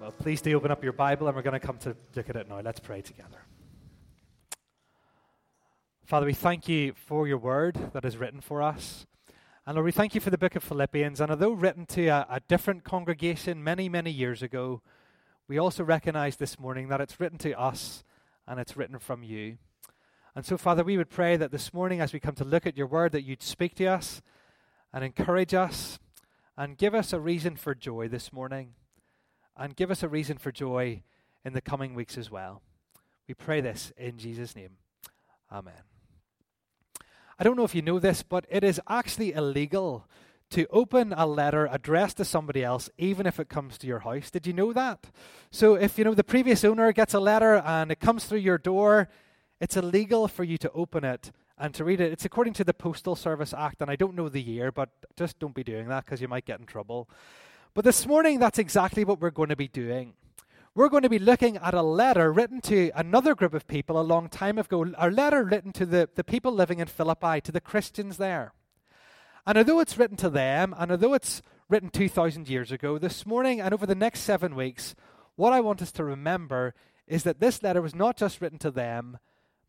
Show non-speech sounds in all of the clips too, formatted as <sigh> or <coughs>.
Well, please do open up your Bible and we're going to come to look at it now. Let's pray together. Father, we thank you for your word that is written for us. And Lord, we thank you for the book of Philippians. And although written to a, a different congregation many, many years ago, we also recognize this morning that it's written to us and it's written from you. And so, Father, we would pray that this morning, as we come to look at your word, that you'd speak to us and encourage us and give us a reason for joy this morning and give us a reason for joy in the coming weeks as well. We pray this in Jesus' name. Amen. I don't know if you know this, but it is actually illegal to open a letter addressed to somebody else, even if it comes to your house. Did you know that? So, if you know the previous owner gets a letter and it comes through your door, it's illegal for you to open it and to read it. It's according to the Postal Service Act, and I don't know the year, but just don't be doing that because you might get in trouble. But this morning, that's exactly what we're going to be doing. We're going to be looking at a letter written to another group of people a long time ago, a letter written to the, the people living in Philippi, to the Christians there. And although it's written to them, and although it's written 2,000 years ago, this morning and over the next seven weeks, what I want us to remember is that this letter was not just written to them,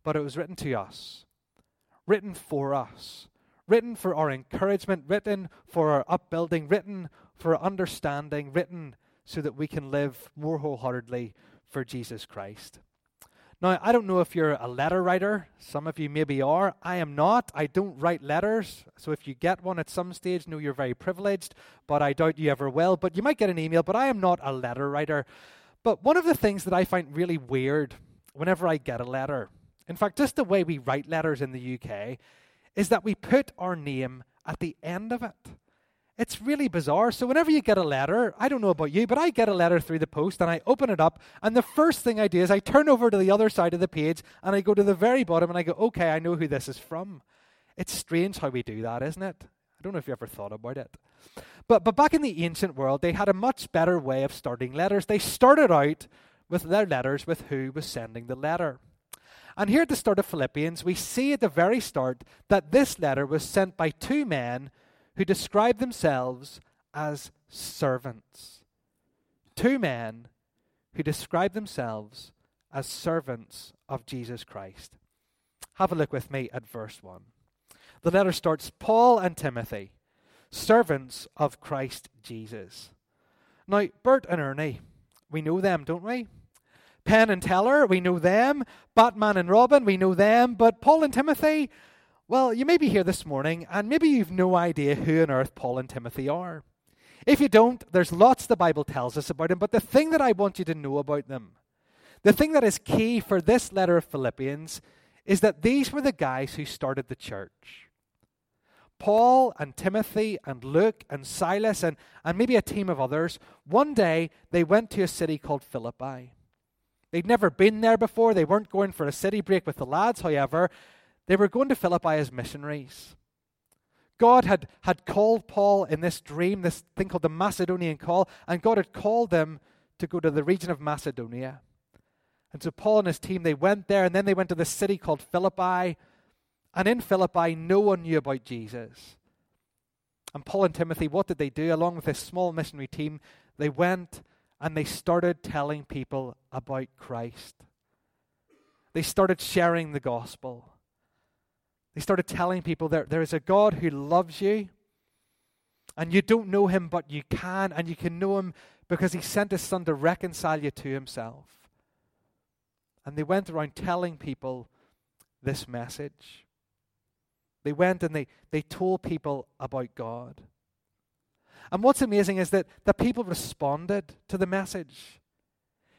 but it was written to us, written for us, written for our encouragement, written for our upbuilding, written for understanding, written so that we can live more wholeheartedly for Jesus Christ. Now, I don't know if you're a letter writer. Some of you maybe are. I am not. I don't write letters. So if you get one at some stage, know you're very privileged, but I doubt you ever will. But you might get an email, but I am not a letter writer. But one of the things that I find really weird whenever I get a letter, in fact, just the way we write letters in the UK, is that we put our name at the end of it. It's really bizarre. So, whenever you get a letter, I don't know about you, but I get a letter through the post and I open it up, and the first thing I do is I turn over to the other side of the page and I go to the very bottom and I go, okay, I know who this is from. It's strange how we do that, isn't it? I don't know if you ever thought about it. But, but back in the ancient world, they had a much better way of starting letters. They started out with their letters with who was sending the letter. And here at the start of Philippians, we see at the very start that this letter was sent by two men who describe themselves as servants. Two men who describe themselves as servants of Jesus Christ. Have a look with me at verse 1. The letter starts Paul and Timothy, servants of Christ Jesus. Now, Bert and Ernie, we know them, don't we? Penn and Teller, we know them. Batman and Robin, we know them. But Paul and Timothy, well, you may be here this morning and maybe you've no idea who on earth Paul and Timothy are. If you don't, there's lots the Bible tells us about them, but the thing that I want you to know about them, the thing that is key for this letter of Philippians, is that these were the guys who started the church. Paul and Timothy and Luke and Silas and, and maybe a team of others, one day they went to a city called Philippi. They'd never been there before. They weren't going for a city break with the lads, however, they were going to Philippi as missionaries. God had, had called Paul in this dream, this thing called the Macedonian call, and God had called them to go to the region of Macedonia. And so Paul and his team, they went there, and then they went to this city called Philippi. And in Philippi, no one knew about Jesus. And Paul and Timothy, what did they do? Along with this small missionary team, they went and they started telling people about Christ. They started sharing the gospel. They started telling people there, there is a God who loves you, and you don't know him, but you can, and you can know him because he sent his son to reconcile you to himself. And they went around telling people this message. They went and they, they told people about God. And what's amazing is that the people responded to the message.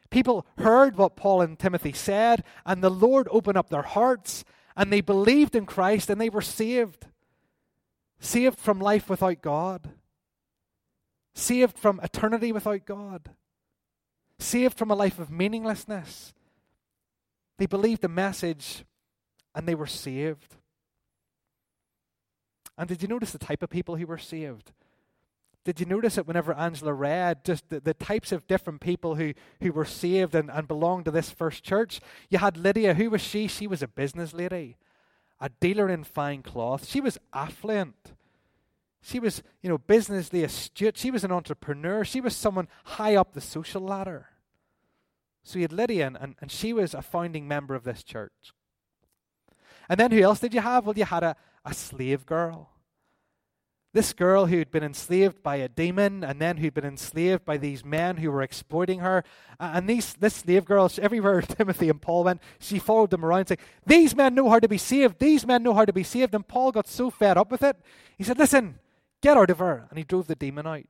People heard what Paul and Timothy said, and the Lord opened up their hearts and they believed in Christ and they were saved. Saved from life without God. Saved from eternity without God. Saved from a life of meaninglessness. They believed the message and they were saved. And did you notice the type of people who were saved? Did you notice it whenever Angela read just the, the types of different people who, who were saved and, and belonged to this first church? You had Lydia. Who was she? She was a business lady, a dealer in fine cloth. She was affluent. She was, you know, businessly astute. She was an entrepreneur. She was someone high up the social ladder. So you had Lydia, and, and she was a founding member of this church. And then who else did you have? Well, you had a, a slave girl. This girl who'd been enslaved by a demon and then who'd been enslaved by these men who were exploiting her. And these, this slave girl, everywhere <laughs> Timothy and Paul went, she followed them around saying, These men know how to be saved. These men know how to be saved. And Paul got so fed up with it, he said, Listen, get out of her. And he drove the demon out.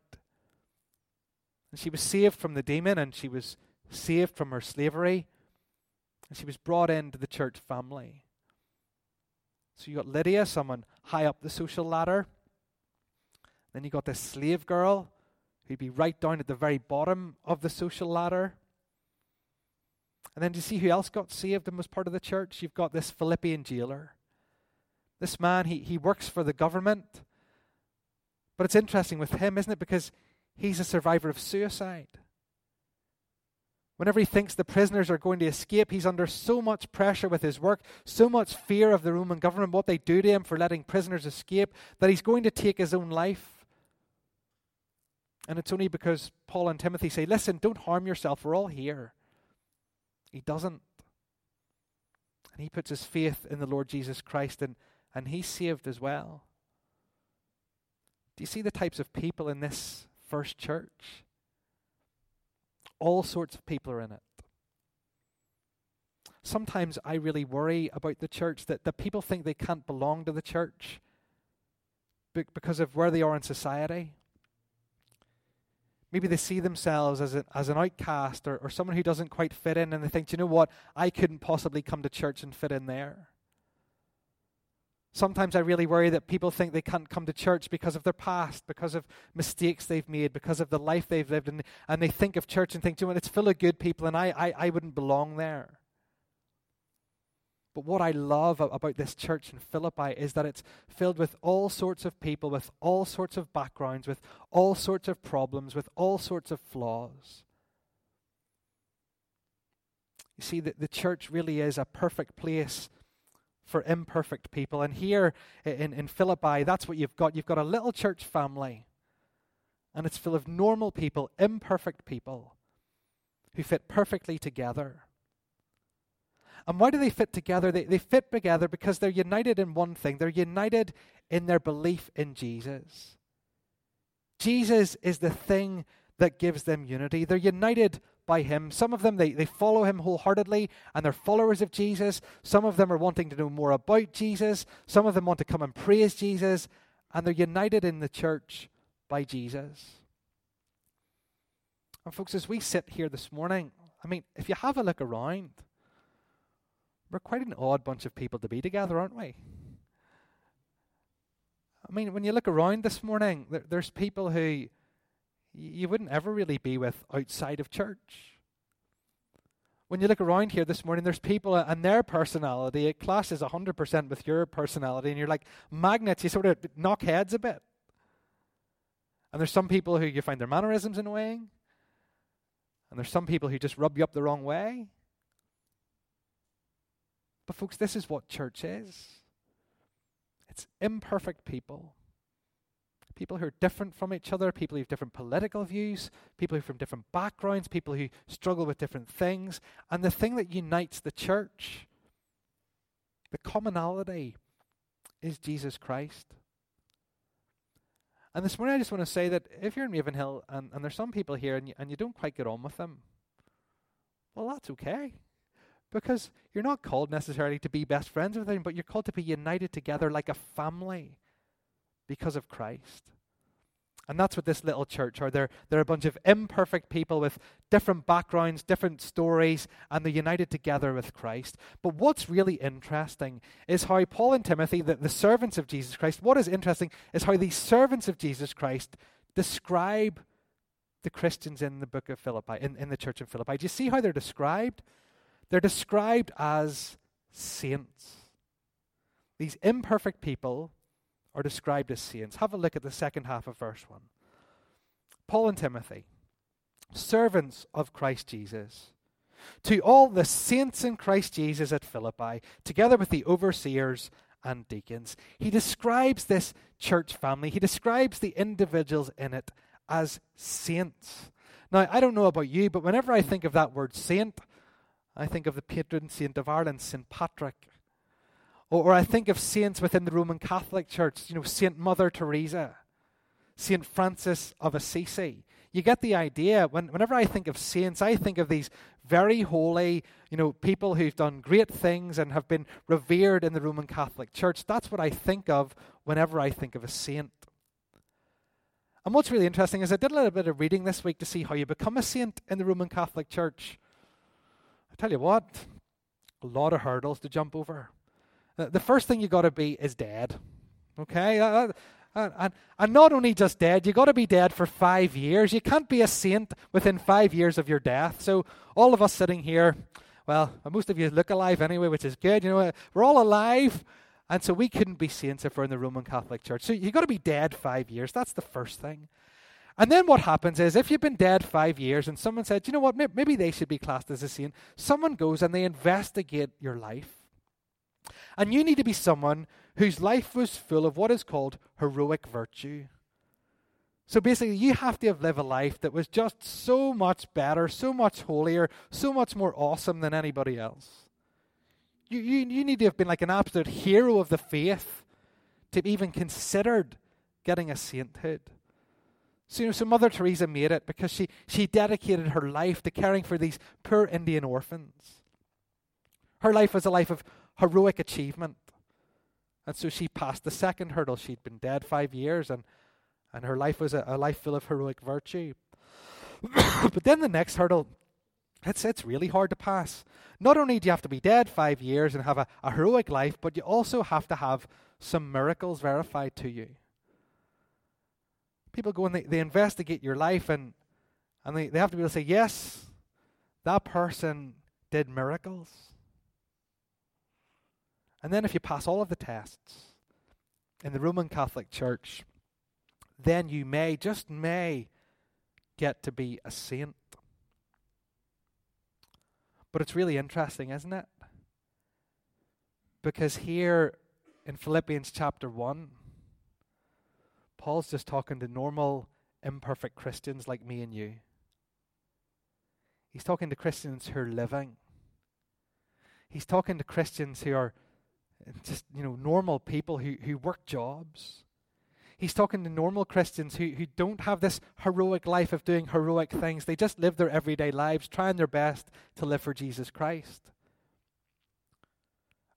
And she was saved from the demon and she was saved from her slavery. And she was brought into the church family. So you got Lydia, someone high up the social ladder. Then you got this slave girl who'd be right down at the very bottom of the social ladder. And then do you see who else got saved and was part of the church? You've got this Philippian jailer. This man, he, he works for the government. But it's interesting with him, isn't it? Because he's a survivor of suicide. Whenever he thinks the prisoners are going to escape, he's under so much pressure with his work, so much fear of the Roman government, what they do to him for letting prisoners escape, that he's going to take his own life. And it's only because Paul and Timothy say, Listen, don't harm yourself, we're all here. He doesn't. And he puts his faith in the Lord Jesus Christ, and, and he's saved as well. Do you see the types of people in this first church? All sorts of people are in it. Sometimes I really worry about the church that, that people think they can't belong to the church because of where they are in society. Maybe they see themselves as, as an outcast or, or someone who doesn't quite fit in, and they think, you know what, I couldn't possibly come to church and fit in there. Sometimes I really worry that people think they can't come to church because of their past, because of mistakes they've made, because of the life they've lived, and, and they think of church and think, you know, it's full of good people, and I, I, I wouldn't belong there. But what I love about this church in Philippi is that it's filled with all sorts of people, with all sorts of backgrounds, with all sorts of problems, with all sorts of flaws. You see, the, the church really is a perfect place for imperfect people. And here in, in Philippi, that's what you've got. You've got a little church family, and it's full of normal people, imperfect people, who fit perfectly together. And why do they fit together? They, they fit together because they're united in one thing they're united in their belief in Jesus. Jesus is the thing that gives them unity. They're united by him. Some of them, they, they follow him wholeheartedly and they're followers of Jesus. Some of them are wanting to know more about Jesus. Some of them want to come and praise Jesus. And they're united in the church by Jesus. And, folks, as we sit here this morning, I mean, if you have a look around, we're quite an odd bunch of people to be together, aren't we? I mean, when you look around this morning, there, there's people who you wouldn't ever really be with outside of church. When you look around here this morning, there's people and their personality, it clashes 100% with your personality, and you're like magnets, you sort of knock heads a bit. And there's some people who you find their mannerisms annoying, and there's some people who just rub you up the wrong way. But, folks, this is what church is it's imperfect people people who are different from each other, people who have different political views, people who are from different backgrounds, people who struggle with different things. And the thing that unites the church, the commonality, is Jesus Christ. And this morning, I just want to say that if you're in Ravenhill and, and there's some people here and you, and you don't quite get on with them, well, that's okay. Because you're not called necessarily to be best friends with them, but you're called to be united together like a family because of Christ. And that's what this little church are. They're, they're a bunch of imperfect people with different backgrounds, different stories, and they're united together with Christ. But what's really interesting is how Paul and Timothy, the, the servants of Jesus Christ, what is interesting is how these servants of Jesus Christ describe the Christians in the book of Philippi, in, in the church of Philippi. Do you see how they're described? They're described as saints. These imperfect people are described as saints. Have a look at the second half of verse 1. Paul and Timothy, servants of Christ Jesus, to all the saints in Christ Jesus at Philippi, together with the overseers and deacons. He describes this church family, he describes the individuals in it as saints. Now, I don't know about you, but whenever I think of that word saint, I think of the patron saint of Ireland, St. Patrick. Or, or I think of saints within the Roman Catholic Church, you know, St. Mother Teresa, St. Francis of Assisi. You get the idea. When, whenever I think of saints, I think of these very holy, you know, people who've done great things and have been revered in the Roman Catholic Church. That's what I think of whenever I think of a saint. And what's really interesting is I did a little bit of reading this week to see how you become a saint in the Roman Catholic Church. Tell you what, a lot of hurdles to jump over. Uh, the first thing you got to be is dead. Okay? Uh, uh, and, and not only just dead, you've got to be dead for five years. You can't be a saint within five years of your death. So, all of us sitting here, well, most of you look alive anyway, which is good. You know, we're all alive. And so we couldn't be saints if we're in the Roman Catholic Church. So you've got to be dead five years. That's the first thing. And then what happens is if you've been dead five years and someone said, you know what, maybe they should be classed as a saint, someone goes and they investigate your life. And you need to be someone whose life was full of what is called heroic virtue. So basically, you have to have lived a life that was just so much better, so much holier, so much more awesome than anybody else. You, you, you need to have been like an absolute hero of the faith to even considered getting a sainthood. So, you know, so Mother Teresa made it because she, she dedicated her life to caring for these poor Indian orphans. Her life was a life of heroic achievement. And so she passed the second hurdle. She'd been dead five years, and, and her life was a, a life full of heroic virtue. <coughs> but then the next hurdle, it's, it's really hard to pass. Not only do you have to be dead five years and have a, a heroic life, but you also have to have some miracles verified to you. People go and they, they investigate your life, and, and they, they have to be able to say, yes, that person did miracles. And then, if you pass all of the tests in the Roman Catholic Church, then you may, just may, get to be a saint. But it's really interesting, isn't it? Because here in Philippians chapter 1, Paul's just talking to normal, imperfect Christians like me and you. He's talking to Christians who are living. He's talking to Christians who are just you know normal people who, who work jobs. He's talking to normal Christians who, who don't have this heroic life of doing heroic things. They just live their everyday lives, trying their best to live for Jesus Christ.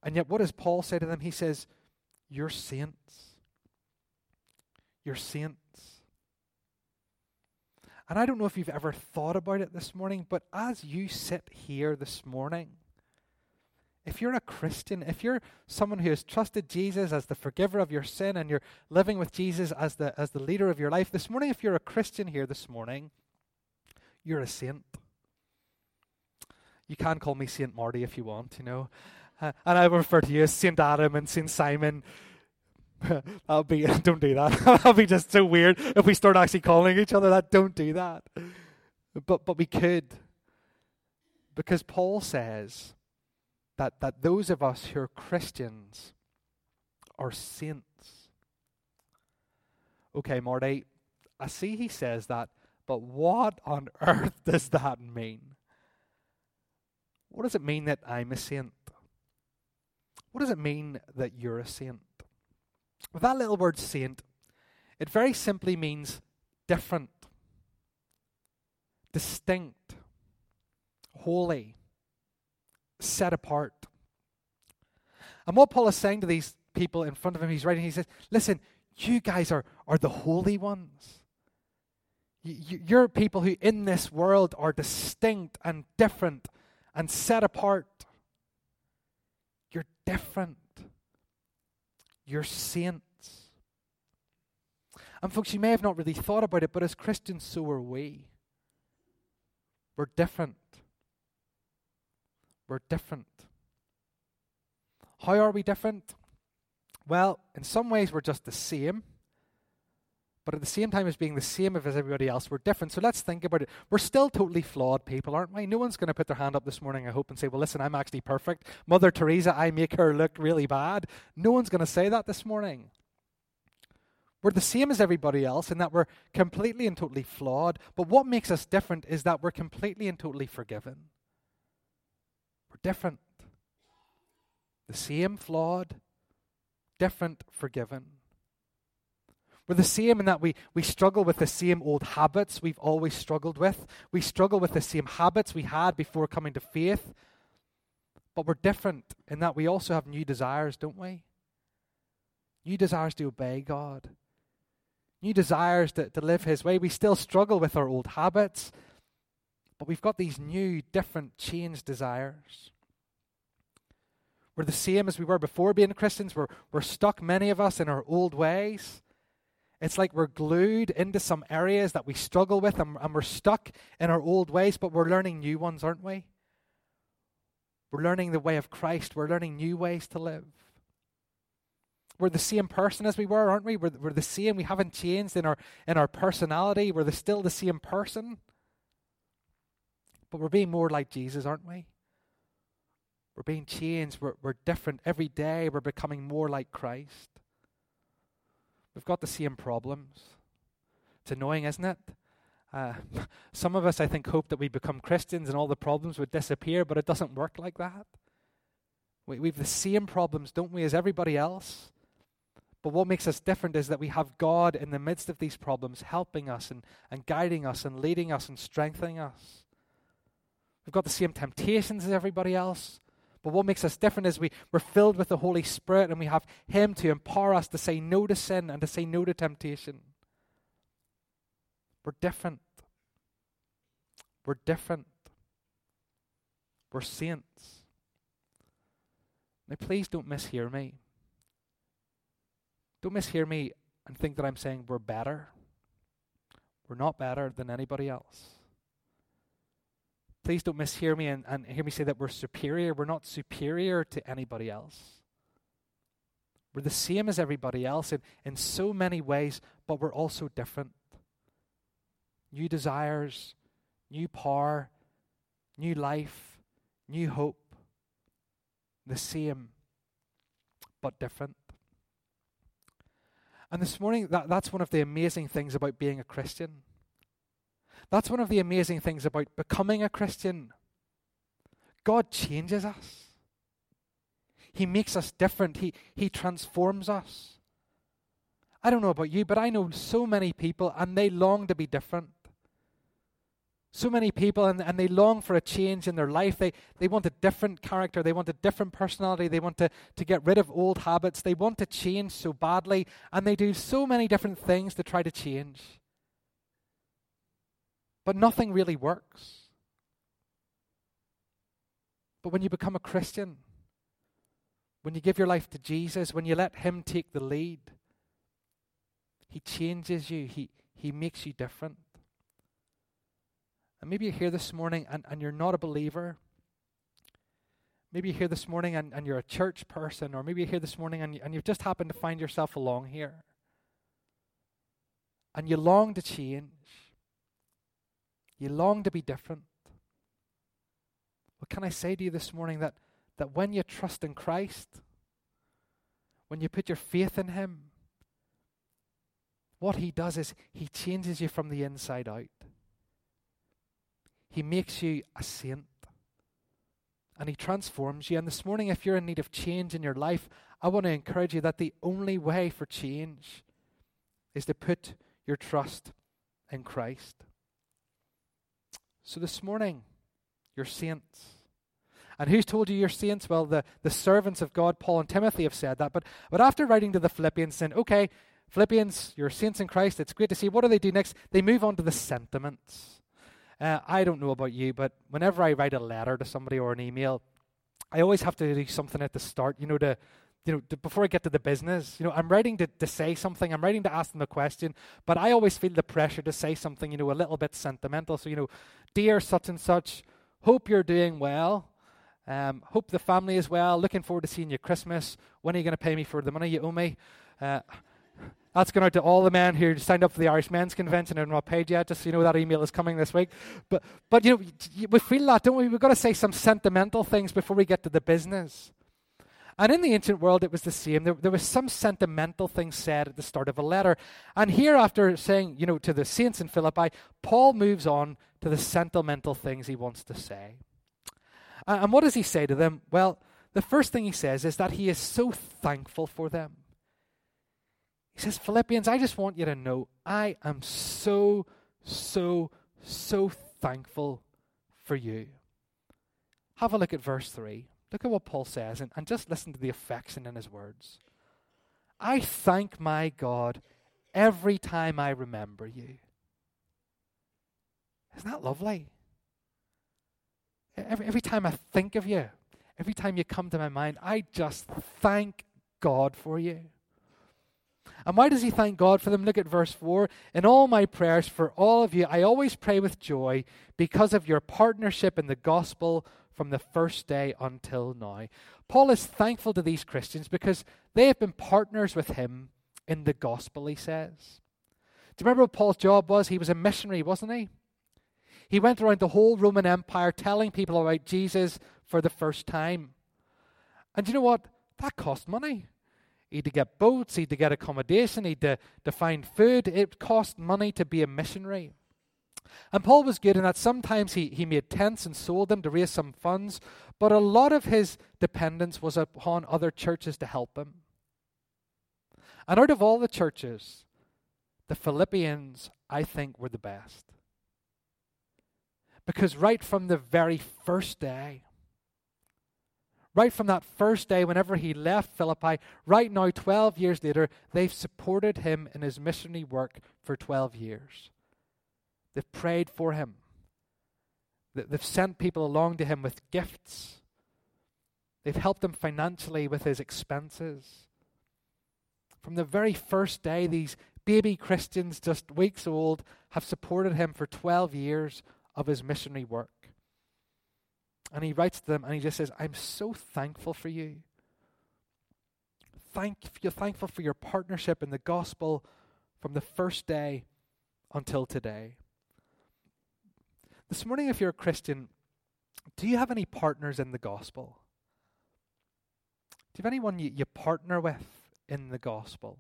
And yet, what does Paul say to them? He says, You're saints. You're saints. And I don't know if you've ever thought about it this morning, but as you sit here this morning, if you're a Christian, if you're someone who has trusted Jesus as the forgiver of your sin and you're living with Jesus as the, as the leader of your life, this morning, if you're a Christian here this morning, you're a saint. You can call me Saint Marty if you want, you know. Uh, and I refer to you as Saint Adam and Saint Simon. <laughs> That'll be <laughs> don't do that. <laughs> That'll be just so weird if we start actually calling each other that. Don't do that. But but we could. Because Paul says that, that those of us who are Christians are saints. Okay, Marty, I see he says that, but what on earth does that mean? What does it mean that I'm a saint? What does it mean that you're a saint? That little word saint, it very simply means different, distinct, holy, set apart. And what Paul is saying to these people in front of him, he's writing, he says, Listen, you guys are, are the holy ones. You're people who in this world are distinct and different and set apart. You're different. You're saints. And, folks, you may have not really thought about it, but as Christians, so are we. We're different. We're different. How are we different? Well, in some ways, we're just the same, but at the same time as being the same as everybody else, we're different. So let's think about it. We're still totally flawed people, aren't we? No one's going to put their hand up this morning, I hope, and say, well, listen, I'm actually perfect. Mother Teresa, I make her look really bad. No one's going to say that this morning. We're the same as everybody else in that we're completely and totally flawed. But what makes us different is that we're completely and totally forgiven. We're different. The same flawed, different forgiven. We're the same in that we, we struggle with the same old habits we've always struggled with. We struggle with the same habits we had before coming to faith. But we're different in that we also have new desires, don't we? New desires to obey God new desires to, to live His way. We still struggle with our old habits, but we've got these new, different, changed desires. We're the same as we were before being Christians. We're, we're stuck, many of us, in our old ways. It's like we're glued into some areas that we struggle with and, and we're stuck in our old ways, but we're learning new ones, aren't we? We're learning the way of Christ. We're learning new ways to live. We're the same person as we were, aren't we? We're, we're the same. We haven't changed in our, in our personality. We're the, still the same person. But we're being more like Jesus, aren't we? We're being changed. We're, we're different. Every day we're becoming more like Christ. We've got the same problems. It's annoying, isn't it? Uh, <laughs> some of us, I think, hope that we become Christians and all the problems would disappear, but it doesn't work like that. We, we have the same problems, don't we, as everybody else? But what makes us different is that we have God in the midst of these problems helping us and, and guiding us and leading us and strengthening us. We've got the same temptations as everybody else. But what makes us different is we, we're filled with the Holy Spirit and we have Him to empower us to say no to sin and to say no to temptation. We're different. We're different. We're saints. Now, please don't mishear me. Don't mishear me and think that I'm saying we're better. We're not better than anybody else. Please don't mishear me and, and hear me say that we're superior. We're not superior to anybody else. We're the same as everybody else in, in so many ways, but we're also different. New desires, new power, new life, new hope. The same, but different. And this morning, that, that's one of the amazing things about being a Christian. That's one of the amazing things about becoming a Christian. God changes us, He makes us different, He, he transforms us. I don't know about you, but I know so many people and they long to be different. So many people, and, and they long for a change in their life. They, they want a different character. They want a different personality. They want to, to get rid of old habits. They want to change so badly. And they do so many different things to try to change. But nothing really works. But when you become a Christian, when you give your life to Jesus, when you let Him take the lead, He changes you, He, he makes you different. And maybe you're here this morning and, and you're not a believer. Maybe you're here this morning and, and you're a church person, or maybe you're here this morning and, and you've just happened to find yourself along here. And you long to change. You long to be different. What can I say to you this morning that, that when you trust in Christ, when you put your faith in Him, what He does is He changes you from the inside out. He makes you a saint. And He transforms you. And this morning, if you're in need of change in your life, I want to encourage you that the only way for change is to put your trust in Christ. So this morning, you're saints. And who's told you you're saints? Well, the, the servants of God, Paul and Timothy, have said that. But, but after writing to the Philippians, saying, okay, Philippians, you're saints in Christ, it's great to see. What do they do next? They move on to the sentiments. Uh, I don't know about you, but whenever I write a letter to somebody or an email, I always have to do something at the start, you know, to you know, before I get to the business, you know, I'm writing to, to say something, I'm writing to ask them a question, but I always feel the pressure to say something, you know, a little bit sentimental. So, you know, dear such and such, hope you're doing well. Um, hope the family is well. Looking forward to seeing you Christmas. When are you going to pay me for the money you owe me? Uh, That's going out to all the men who signed up for the Irish Men's Convention and are not paid yet, just so you know that email is coming this week. But, but you know, we feel that, don't we? We've got to say some sentimental things before we get to the business. And in the ancient world, it was the same. There, there was some sentimental thing said at the start of a letter. And here, after saying, you know, to the saints in Philippi, Paul moves on to the sentimental things he wants to say. And what does he say to them? Well, the first thing he says is that he is so thankful for them. He says, Philippians, I just want you to know I am so, so, so thankful for you. Have a look at verse 3. Look at what Paul says and, and just listen to the affection in his words. I thank my God every time I remember you. Isn't that lovely? Every, every time I think of you, every time you come to my mind, I just thank God for you. And why does he thank God for them? Look at verse 4. In all my prayers for all of you, I always pray with joy because of your partnership in the gospel from the first day until now. Paul is thankful to these Christians because they have been partners with him in the gospel, he says. Do you remember what Paul's job was? He was a missionary, wasn't he? He went around the whole Roman Empire telling people about Jesus for the first time. And you know what? That cost money. He had to get boats, he had to get accommodation, he had to, to find food. It cost money to be a missionary. And Paul was good in that sometimes he, he made tents and sold them to raise some funds, but a lot of his dependence was upon other churches to help him. And out of all the churches, the Philippians, I think, were the best. Because right from the very first day, Right from that first day, whenever he left Philippi, right now, 12 years later, they've supported him in his missionary work for 12 years. They've prayed for him. They've sent people along to him with gifts. They've helped him financially with his expenses. From the very first day, these baby Christians, just weeks old, have supported him for 12 years of his missionary work. And he writes to them and he just says, I'm so thankful for you. Thank you thankful for your partnership in the gospel from the first day until today. This morning, if you're a Christian, do you have any partners in the gospel? Do you have anyone you, you partner with in the gospel?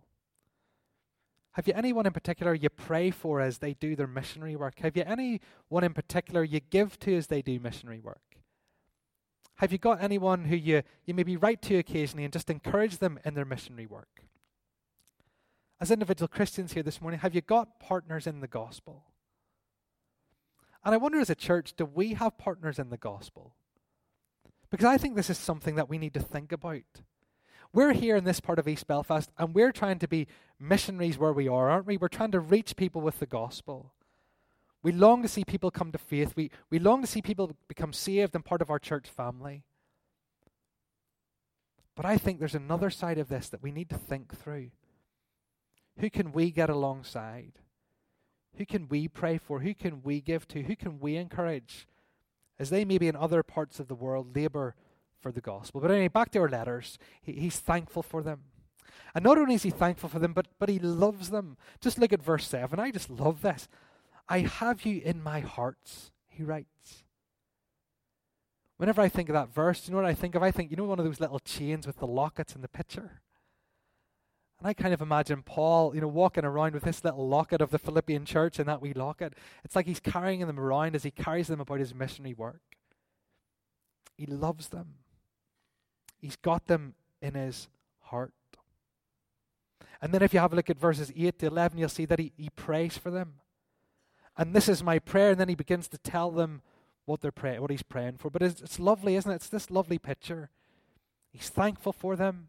Have you anyone in particular you pray for as they do their missionary work? Have you anyone in particular you give to as they do missionary work? Have you got anyone who you, you maybe write to occasionally and just encourage them in their missionary work? As individual Christians here this morning, have you got partners in the gospel? And I wonder as a church, do we have partners in the gospel? Because I think this is something that we need to think about. We're here in this part of East Belfast and we're trying to be missionaries where we are, aren't we? We're trying to reach people with the gospel. We long to see people come to faith. We, we long to see people become saved and part of our church family. But I think there's another side of this that we need to think through. Who can we get alongside? Who can we pray for? Who can we give to? Who can we encourage as they maybe in other parts of the world labor for the gospel? But anyway, back to our letters. He, he's thankful for them. And not only is he thankful for them, but, but he loves them. Just look at verse 7. I just love this. I have you in my heart, he writes. Whenever I think of that verse, you know what I think of? I think, you know, one of those little chains with the lockets in the picture? And I kind of imagine Paul, you know, walking around with this little locket of the Philippian church and that wee locket. It's like he's carrying them around as he carries them about his missionary work. He loves them, he's got them in his heart. And then if you have a look at verses 8 to 11, you'll see that he, he prays for them. And this is my prayer. And then he begins to tell them what they're praying, what he's praying for. But it's, it's lovely, isn't it? It's this lovely picture. He's thankful for them.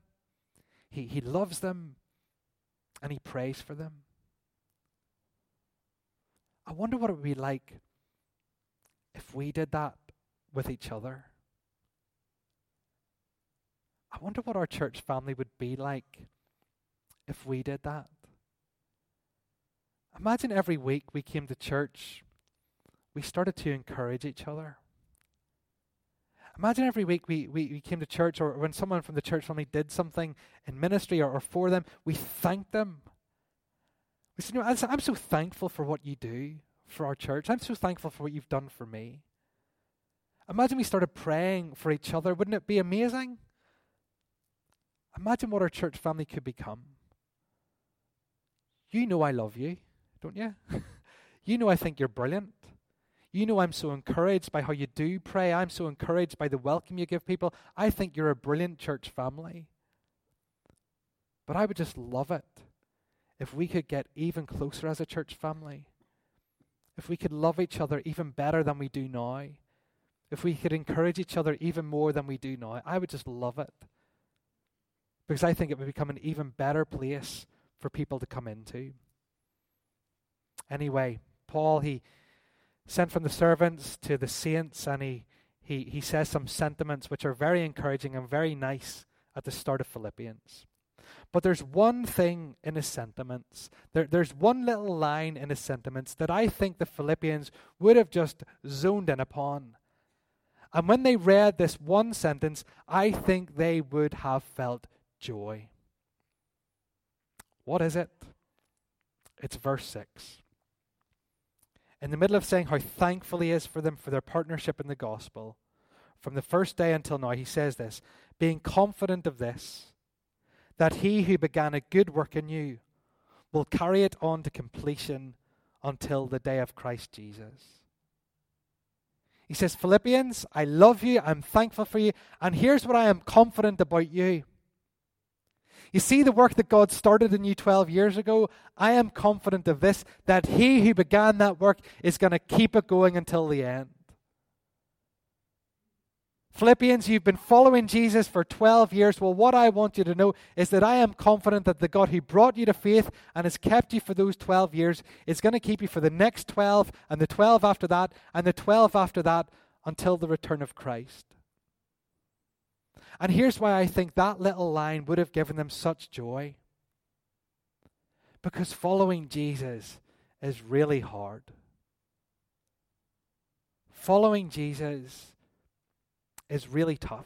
He, he loves them. And he prays for them. I wonder what it would be like if we did that with each other. I wonder what our church family would be like if we did that. Imagine every week we came to church, we started to encourage each other. Imagine every week we, we, we came to church, or when someone from the church family did something in ministry or, or for them, we thanked them We said, you know, I'm so thankful for what you do for our church. I'm so thankful for what you've done for me. Imagine we started praying for each other. Wouldn't it be amazing? Imagine what our church family could become. You know I love you, don't you? <laughs> you know I think you're brilliant. You know I'm so encouraged by how you do pray. I'm so encouraged by the welcome you give people. I think you're a brilliant church family. But I would just love it if we could get even closer as a church family. If we could love each other even better than we do now. If we could encourage each other even more than we do now. I would just love it. Because I think it would become an even better place for people to come into. Anyway, Paul, he sent from the servants to the saints, and he, he, he says some sentiments which are very encouraging and very nice at the start of Philippians. But there's one thing in his sentiments, there, there's one little line in his sentiments that I think the Philippians would have just zoned in upon. And when they read this one sentence, I think they would have felt joy. What is it? It's verse 6. In the middle of saying how thankful he is for them for their partnership in the gospel, from the first day until now, he says this being confident of this, that he who began a good work in you will carry it on to completion until the day of Christ Jesus. He says, Philippians, I love you, I'm thankful for you, and here's what I am confident about you. You see the work that God started in you 12 years ago? I am confident of this, that He who began that work is going to keep it going until the end. Philippians, you've been following Jesus for 12 years. Well, what I want you to know is that I am confident that the God who brought you to faith and has kept you for those 12 years is going to keep you for the next 12 and the 12 after that and the 12 after that until the return of Christ. And here's why I think that little line would have given them such joy. Because following Jesus is really hard. Following Jesus is really tough.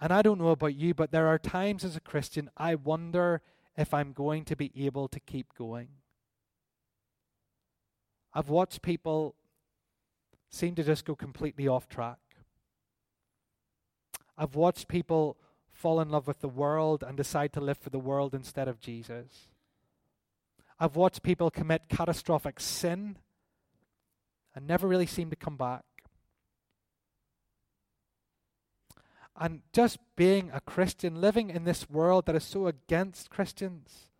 And I don't know about you, but there are times as a Christian I wonder if I'm going to be able to keep going. I've watched people seem to just go completely off track. I've watched people fall in love with the world and decide to live for the world instead of Jesus. I've watched people commit catastrophic sin and never really seem to come back. And just being a Christian, living in this world that is so against Christians,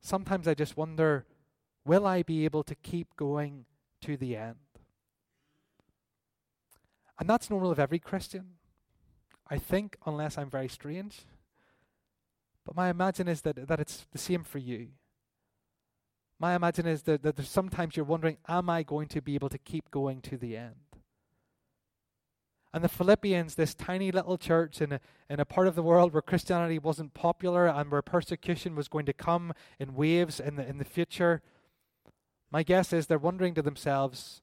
sometimes I just wonder will I be able to keep going to the end? And that's normal of every Christian. I think, unless I'm very strange. But my imagine is that, that it's the same for you. My imagine is that, that there's sometimes you're wondering, am I going to be able to keep going to the end? And the Philippians, this tiny little church in a, in a part of the world where Christianity wasn't popular and where persecution was going to come in waves in the, in the future, my guess is they're wondering to themselves,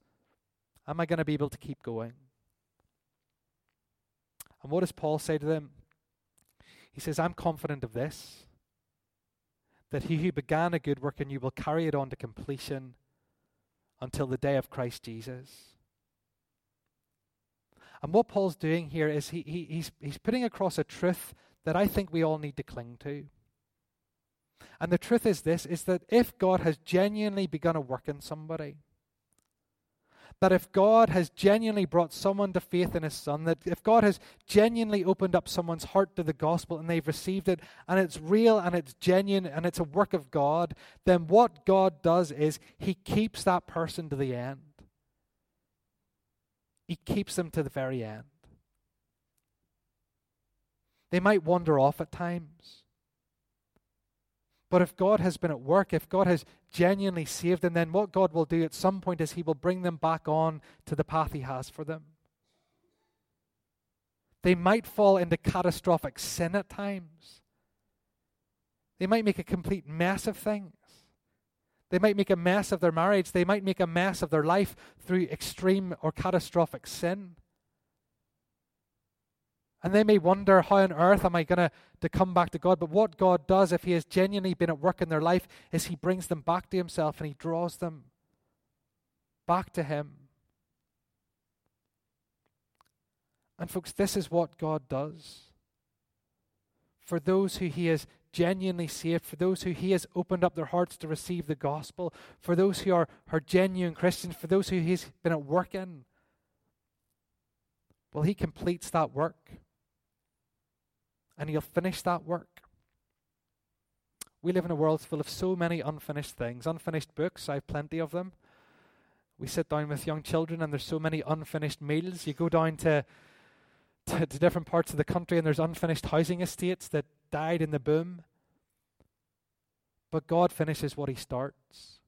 am I going to be able to keep going? And what does Paul say to them? He says, I'm confident of this, that he who began a good work in you will carry it on to completion until the day of Christ Jesus. And what Paul's doing here is he, he, he's, he's putting across a truth that I think we all need to cling to. And the truth is this is that if God has genuinely begun a work in somebody, that if God has genuinely brought someone to faith in His Son, that if God has genuinely opened up someone's heart to the gospel and they've received it, and it's real and it's genuine and it's a work of God, then what God does is He keeps that person to the end. He keeps them to the very end. They might wander off at times. But if God has been at work, if God has genuinely saved them, then what God will do at some point is He will bring them back on to the path He has for them. They might fall into catastrophic sin at times. They might make a complete mess of things. They might make a mess of their marriage. They might make a mess of their life through extreme or catastrophic sin. And they may wonder, how on earth am I going to, come back to God? But what God does, if He has genuinely been at work in their life, is He brings them back to Himself and He draws them back to Him. And, folks, this is what God does. For those who He has genuinely saved, for those who He has opened up their hearts to receive the gospel, for those who are, are genuine Christians, for those who He's been at work in, well, He completes that work and He'll finish that work. We live in a world full of so many unfinished things, unfinished books. I have plenty of them. We sit down with young children, and there's so many unfinished meals. You go down to, to, to different parts of the country, and there's unfinished housing estates that died in the boom. But God finishes what He starts.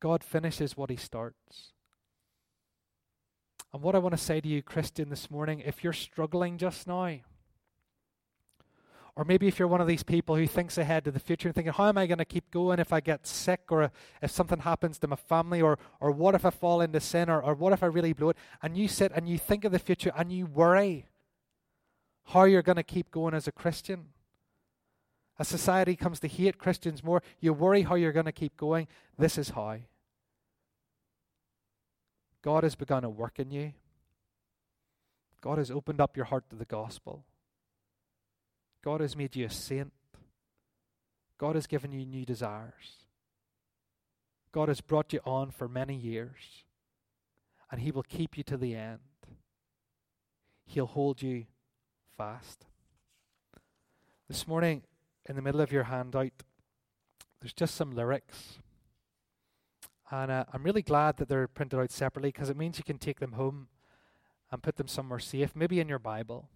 God finishes what He starts. And what I want to say to you, Christian, this morning, if you're struggling just now, or maybe if you're one of these people who thinks ahead to the future and thinking, how am I going to keep going if I get sick or if something happens to my family or, or what if I fall into sin or, or what if I really blow it? And you sit and you think of the future and you worry how you're going to keep going as a Christian. As society comes to hate Christians more, you worry how you're going to keep going. This is how. God has begun a work in you. God has opened up your heart to the gospel. God has made you a saint. God has given you new desires. God has brought you on for many years, and He will keep you to the end. He'll hold you fast. This morning, in the middle of your handout, there's just some lyrics. And uh, I'm really glad that they're printed out separately because it means you can take them home and put them somewhere safe, maybe in your Bible.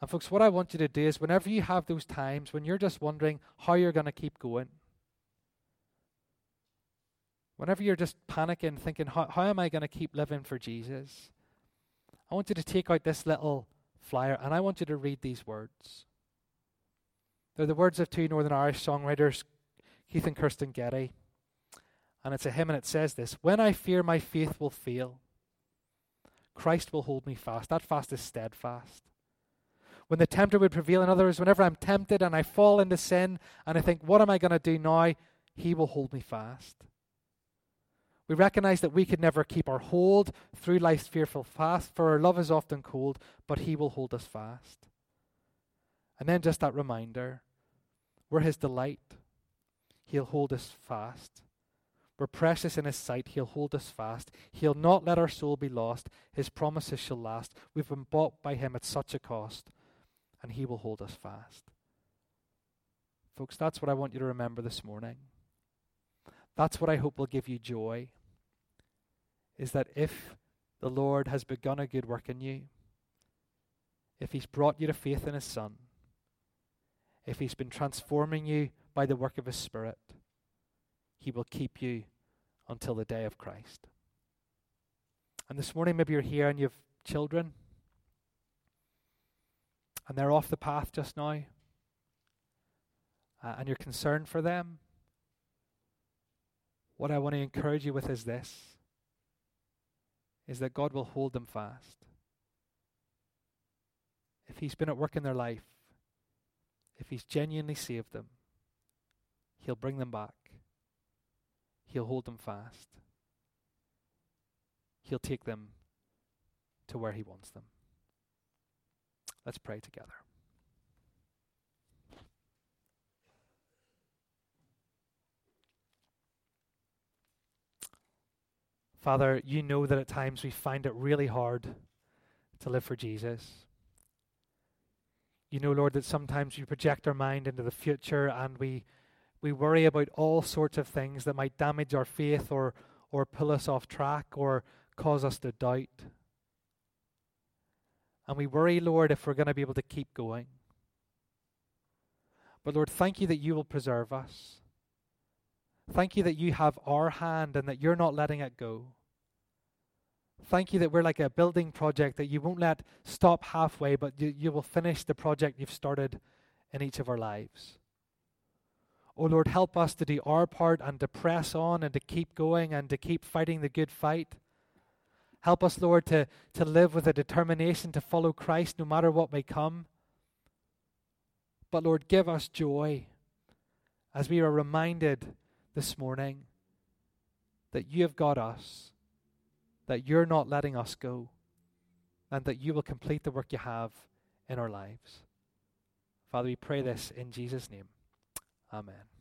And, folks, what I want you to do is whenever you have those times when you're just wondering how you're going to keep going, whenever you're just panicking, thinking, how, how am I going to keep living for Jesus? I want you to take out this little flyer and I want you to read these words. They're the words of two Northern Irish songwriters, Keith and Kristyn Getty. And it's a hymn and it says this When I fear my faith will fail, Christ will hold me fast. That fast is steadfast when the tempter would prevail. In other words, whenever I'm tempted and I fall into sin and I think, what am I going to do now? He will hold me fast. We recognize that we could never keep our hold through life's fearful fast, for our love is often cold, but He will hold us fast. And then just that reminder we're His delight. He'll hold us fast. We're precious in His sight. He'll hold us fast. He'll not let our soul be lost. His promises shall last. We've been bought by Him at such a cost and He will hold us fast. Folks, that's what I want you to remember this morning. That's what I hope will give you joy. Is that if the Lord has begun a good work in you, if He's brought you to faith in His Son, if He's been transforming you by the work of His Spirit, He will keep you until the day of Christ. And this morning, maybe you're here and you have children and they're off the path just now, uh, and you're concerned for them, what I want to encourage you with is this is that God will hold them fast. If He's been at work in their life, if He's genuinely saved them, He'll bring them back. He'll hold them fast. He'll take them to where He wants them. Let's pray together. Father, you know that at times we find it really hard to live for Jesus. You know, Lord, that sometimes we project our mind into the future and we we worry about all sorts of things that might damage our faith or or pull us off track or cause us to doubt. And we worry, Lord, if we're going to be able to keep going. But Lord, thank you that you will preserve us. Thank you that you have our hand and that you're not letting it go. Thank you that we're like a building project that you won't let stop halfway, but you, you will finish the project you've started in each of our lives. Oh Lord, help us to do our part and to press on and to keep going and to keep fighting the good fight. Help us, Lord, to, to live with a determination to follow Christ no matter what may come. But, Lord, give us joy as we are reminded this morning that you have got us, that you're not letting us go, and that you will complete the work you have in our lives. Father, we pray this in Jesus' name. Amen.